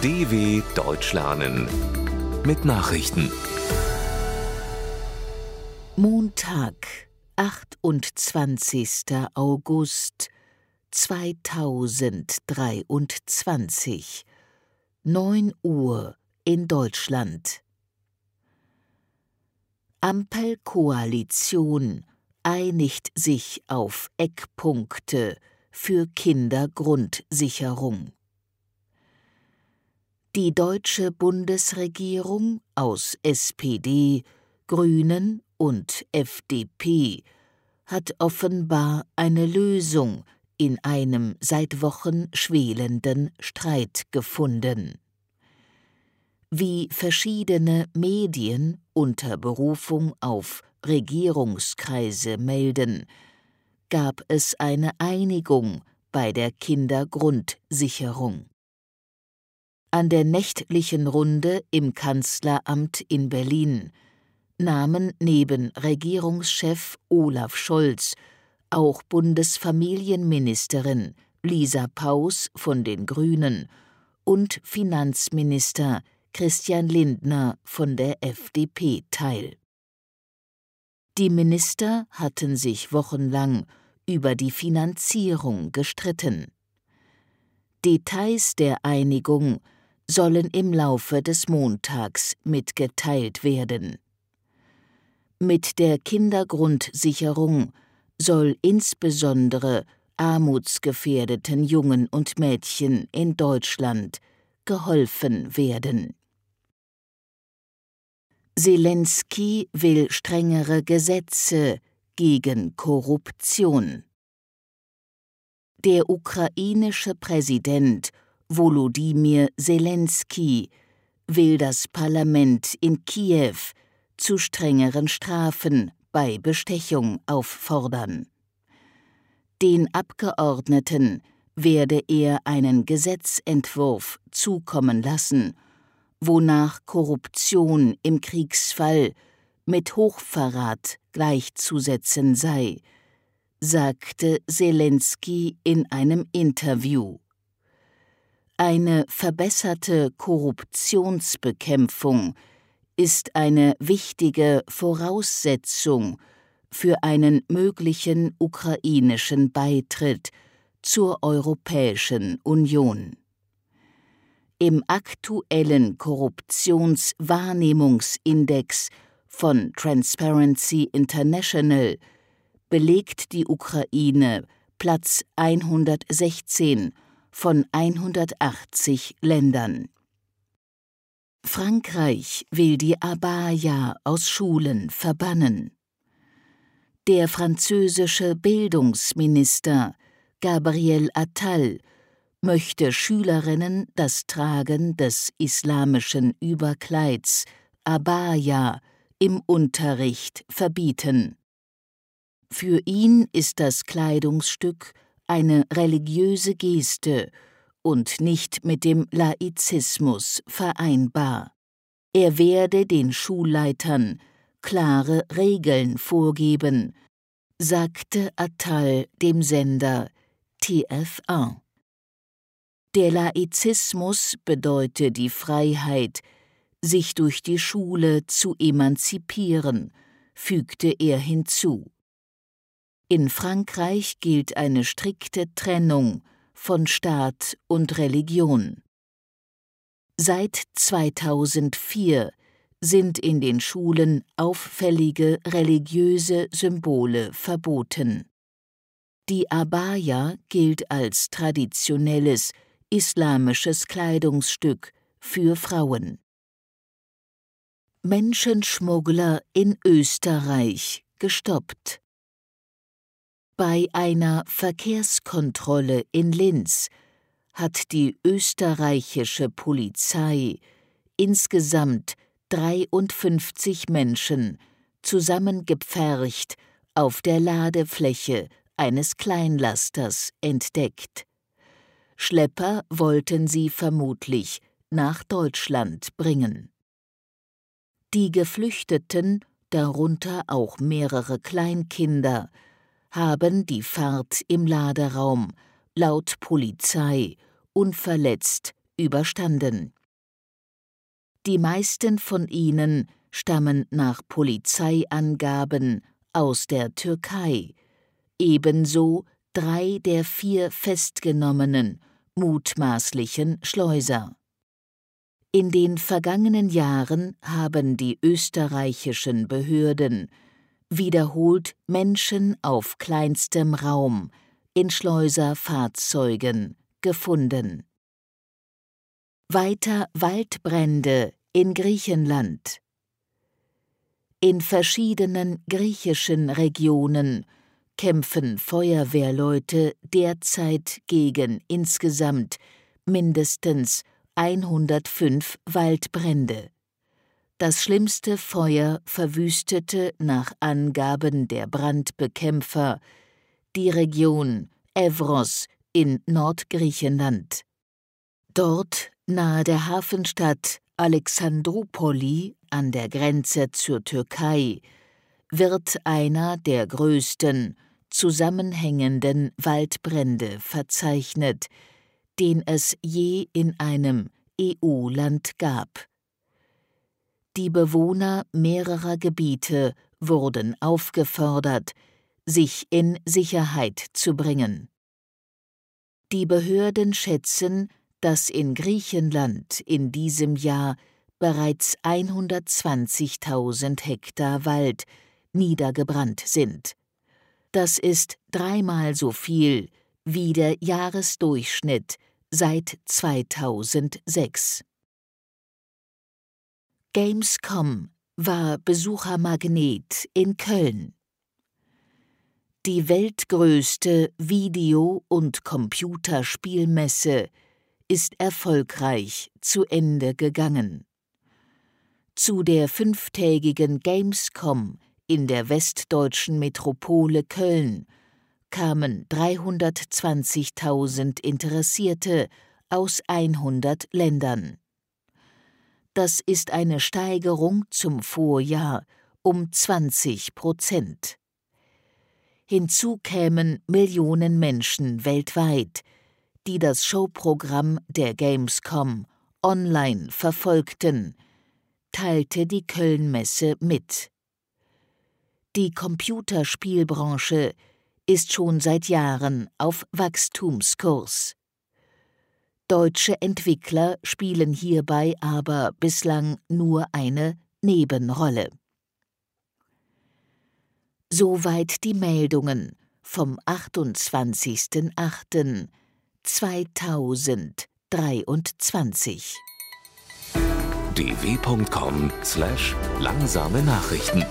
DW Deutsch lernen mit Nachrichten. Montag, 28. August 2023, 9 Uhr in Deutschland. Ampelkoalition einigt sich auf Eckpunkte für Kindergrundsicherung. Die deutsche Bundesregierung aus SPD, Grünen und FDP hat offenbar eine Lösung in einem seit Wochen schwelenden Streit gefunden. Wie verschiedene Medien unter Berufung auf Regierungskreise melden, gab es eine Einigung bei der Kindergrundsicherung. An der nächtlichen Runde im Kanzleramt in Berlin nahmen neben Regierungschef Olaf Scholz auch Bundesfamilienministerin Lisa Paus von den Grünen und Finanzminister Christian Lindner von der FDP teil. Die Minister hatten sich wochenlang über die Finanzierung gestritten. Details der Einigung sollen im Laufe des Montags mitgeteilt werden. Mit der Kindergrundsicherung soll insbesondere armutsgefährdeten Jungen und Mädchen in Deutschland geholfen werden. Zelensky will strengere Gesetze gegen Korruption. Der ukrainische Präsident Volodymyr Zelensky will das Parlament in Kiew zu strengeren Strafen bei Bestechung auffordern. Den Abgeordneten werde er einen Gesetzentwurf zukommen lassen, wonach Korruption im Kriegsfall mit Hochverrat gleichzusetzen sei, sagte Zelensky in einem Interview. Eine verbesserte Korruptionsbekämpfung ist eine wichtige Voraussetzung für einen möglichen ukrainischen Beitritt zur Europäischen Union. Im aktuellen Korruptionswahrnehmungsindex von Transparency International belegt die Ukraine Platz 116 von 180 Ländern. Frankreich will die Abaya aus Schulen verbannen. Der französische Bildungsminister Gabriel Attal möchte Schülerinnen das Tragen des islamischen Überkleids Abaya im Unterricht verbieten. Für ihn ist das Kleidungsstück eine religiöse Geste und nicht mit dem Laizismus vereinbar. Er werde den Schulleitern klare Regeln vorgeben, sagte Attal dem Sender TF1. Der Laizismus bedeute die Freiheit, sich durch die Schule zu emanzipieren, fügte er hinzu. In Frankreich gilt eine strikte Trennung von Staat und Religion. Seit 2004 sind in den Schulen auffällige religiöse Symbole verboten. Die Abaya gilt als traditionelles islamisches Kleidungsstück für Frauen. Menschenschmuggler in Österreich gestoppt. Bei einer Verkehrskontrolle in Linz hat die österreichische Polizei insgesamt 53 Menschen zusammengepfercht auf der Ladefläche eines Kleinlasters entdeckt. Schlepper wollten sie vermutlich nach Deutschland bringen. Die Geflüchteten, darunter auch mehrere Kleinkinder, haben die Fahrt im Laderaum laut Polizei unverletzt überstanden. Die meisten von ihnen stammen nach Polizeiangaben aus der Türkei, ebenso drei der vier festgenommenen mutmaßlichen Schleuser. In den vergangenen Jahren haben die österreichischen Behörden wiederholt Menschen auf kleinstem Raum in Schleuserfahrzeugen gefunden. Weiter Waldbrände in Griechenland. In verschiedenen griechischen Regionen kämpfen Feuerwehrleute derzeit gegen insgesamt mindestens 105 Waldbrände. Das schlimmste Feuer verwüstete nach Angaben der Brandbekämpfer die Region Evros in Nordgriechenland. Dort, nahe der Hafenstadt Alexandroupoli an der Grenze zur Türkei, wird einer der größten zusammenhängenden Waldbrände verzeichnet, den es je in einem EU-Land gab. Die Bewohner mehrerer Gebiete wurden aufgefordert, sich in Sicherheit zu bringen. Die Behörden schätzen, dass in Griechenland in diesem Jahr bereits 120.000 Hektar Wald niedergebrannt sind. Das ist dreimal so viel wie der Jahresdurchschnitt seit 2006. Gamescom war Besuchermagnet in Köln. Die weltgrößte Video- und Computerspielmesse ist erfolgreich zu Ende gegangen. Zu der fünftägigen Gamescom in der westdeutschen Metropole Köln kamen 320.000 Interessierte aus 100 Ländern. Das ist eine Steigerung zum Vorjahr um 20 Prozent. Hinzu kämen Millionen Menschen weltweit, die das Showprogramm der Gamescom online verfolgten, teilte die Kölnmesse mit. Die Computerspielbranche ist schon seit Jahren auf Wachstumskurs. Deutsche Entwickler spielen hierbei aber bislang nur eine Nebenrolle. Soweit die Meldungen vom 28.08.2023. dw.com/langsame Nachrichten